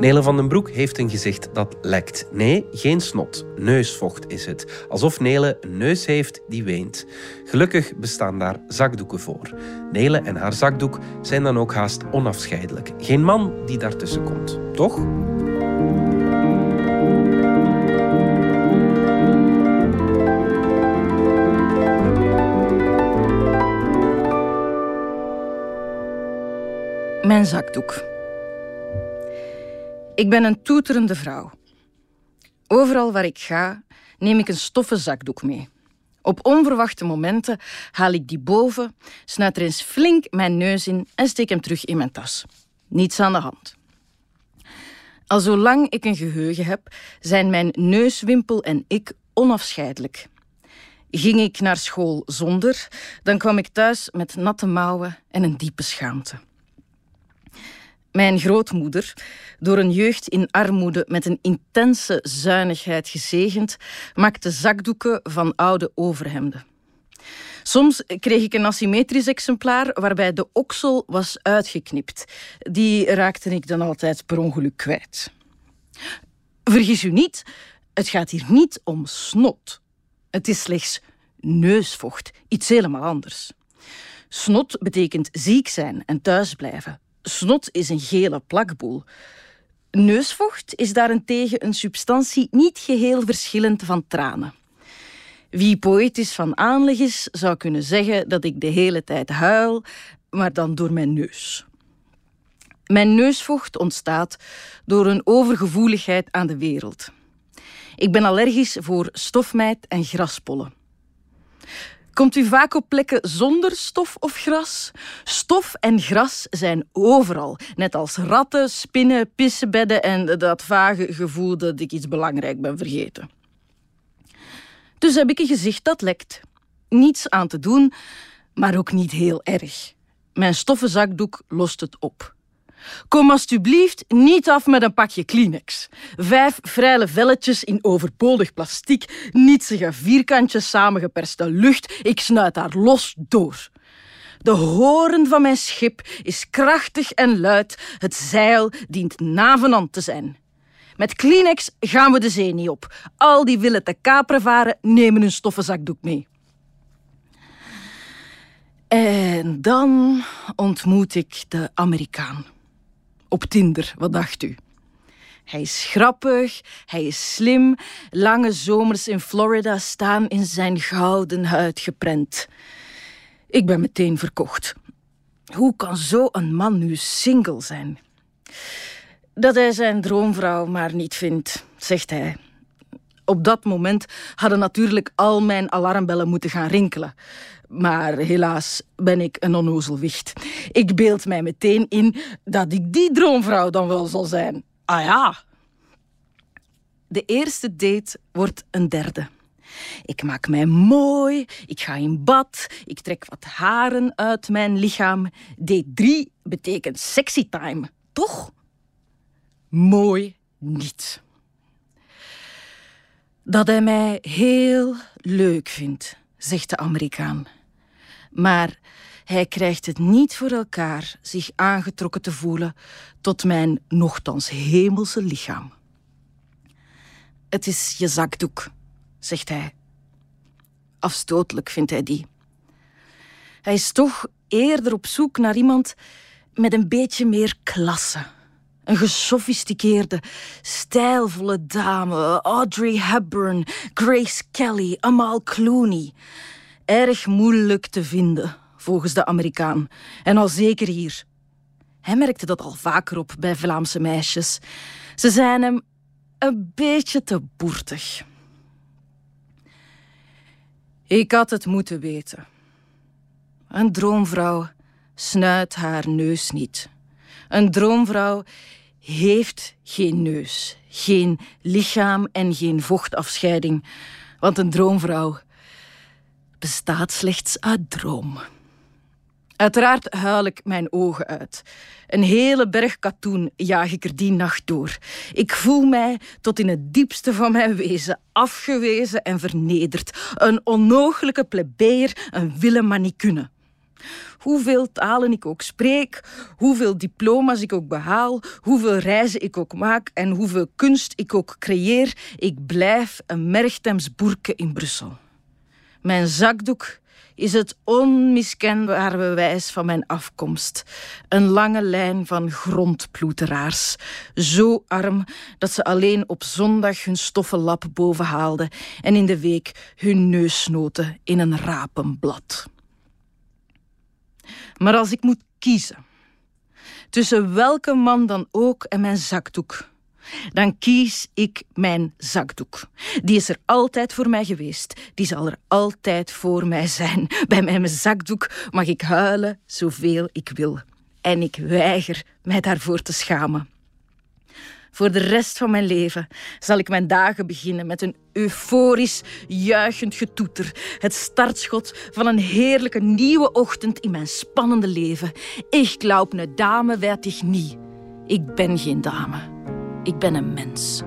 Nele van den Broek heeft een gezicht dat lekt. Nee, geen snot. Neusvocht is het. Alsof Nele een neus heeft die weent. Gelukkig bestaan daar zakdoeken voor. Nele en haar zakdoek zijn dan ook haast onafscheidelijk. Geen man die daartussen komt, toch? Mijn zakdoek. Ik ben een toeterende vrouw. Overal waar ik ga, neem ik een stoffen zakdoek mee. Op onverwachte momenten haal ik die boven, snuit er eens flink mijn neus in en steek hem terug in mijn tas. Niets aan de hand. Al zolang ik een geheugen heb, zijn mijn neuswimpel en ik onafscheidelijk. Ging ik naar school zonder, dan kwam ik thuis met natte mouwen en een diepe schaamte. Mijn grootmoeder, door een jeugd in armoede met een intense zuinigheid gezegend, maakte zakdoeken van oude overhemden. Soms kreeg ik een asymmetrisch exemplaar waarbij de oksel was uitgeknipt. Die raakte ik dan altijd per ongeluk kwijt. Vergis u niet, het gaat hier niet om snot. Het is slechts neusvocht, iets helemaal anders. Snot betekent ziek zijn en thuisblijven. Snot is een gele plakboel. Neusvocht is daarentegen een substantie niet geheel verschillend van tranen. Wie poëtisch van aanleg is, zou kunnen zeggen dat ik de hele tijd huil, maar dan door mijn neus. Mijn neusvocht ontstaat door een overgevoeligheid aan de wereld. Ik ben allergisch voor stofmijt en graspollen. Komt u vaak op plekken zonder stof of gras? Stof en gras zijn overal, net als ratten, spinnen, pissebedden en dat vage gevoel dat ik iets belangrijk ben vergeten. Dus heb ik een gezicht dat lekt. Niets aan te doen, maar ook niet heel erg. Mijn stoffen zakdoek lost het op. Kom alstublieft niet af met een pakje Kleenex. Vijf vrije velletjes in overbodig plastic, nietsige vierkantjes samengeperste lucht. Ik snuit daar los door. De horen van mijn schip is krachtig en luid. Het zeil dient navenant te zijn. Met Kleenex gaan we de zee niet op. Al die willen te kaperen varen nemen hun stoffen zakdoek mee. En dan ontmoet ik de Amerikaan op Tinder. Wat dacht u? Hij is grappig, hij is slim. Lange zomers in Florida staan in zijn gouden huid geprent. Ik ben meteen verkocht. Hoe kan zo'n man nu single zijn? Dat hij zijn droomvrouw maar niet vindt, zegt hij. Op dat moment hadden natuurlijk al mijn alarmbellen moeten gaan rinkelen. Maar helaas ben ik een onnozelwicht. Ik beeld mij meteen in dat ik die droomvrouw dan wel zal zijn. Ah ja. De eerste date wordt een derde. Ik maak mij mooi, ik ga in bad, ik trek wat haren uit mijn lichaam. Date 3 betekent sexy time, toch? Mooi niet. Dat hij mij heel leuk vindt, zegt de Amerikaan. Maar hij krijgt het niet voor elkaar zich aangetrokken te voelen tot mijn nochtans hemelse lichaam. Het is je zakdoek, zegt hij. Afstotelijk vindt hij die. Hij is toch eerder op zoek naar iemand met een beetje meer klasse. Een gesofisticeerde, stijlvolle dame, Audrey Hepburn, Grace Kelly, Amal Clooney erg moeilijk te vinden, volgens de Amerikaan. En al zeker hier. Hij merkte dat al vaker op bij Vlaamse meisjes. Ze zijn hem een beetje te boertig. Ik had het moeten weten. Een droomvrouw snuit haar neus niet. Een droomvrouw heeft geen neus, geen lichaam en geen vochtafscheiding. Want een droomvrouw bestaat slechts uit droom. Uiteraard huil ik mijn ogen uit. Een hele berg katoen jaag ik er die nacht door. Ik voel mij tot in het diepste van mijn wezen afgewezen en vernederd. Een onnogelijke plebeer, een wille manicune. Hoeveel talen ik ook spreek, hoeveel diploma's ik ook behaal, hoeveel reizen ik ook maak en hoeveel kunst ik ook creëer, ik blijf een Merchtem's boerke in Brussel. Mijn zakdoek is het onmiskenbare bewijs van mijn afkomst. Een lange lijn van grondploeteraars. Zo arm dat ze alleen op zondag hun stoffen lap boven haalden en in de week hun neus snoten in een rapenblad. Maar als ik moet kiezen tussen welke man dan ook en mijn zakdoek, dan kies ik mijn zakdoek. Die is er altijd voor mij geweest. Die zal er altijd voor mij zijn. Bij mijn zakdoek mag ik huilen zoveel ik wil. En ik weiger mij daarvoor te schamen. Voor de rest van mijn leven zal ik mijn dagen beginnen met een euforisch, juichend getoeter. Het startschot van een heerlijke nieuwe ochtend in mijn spannende leven. Ik glaub ne dame werd ik niet. Ik ben geen dame. Ik ben een mens.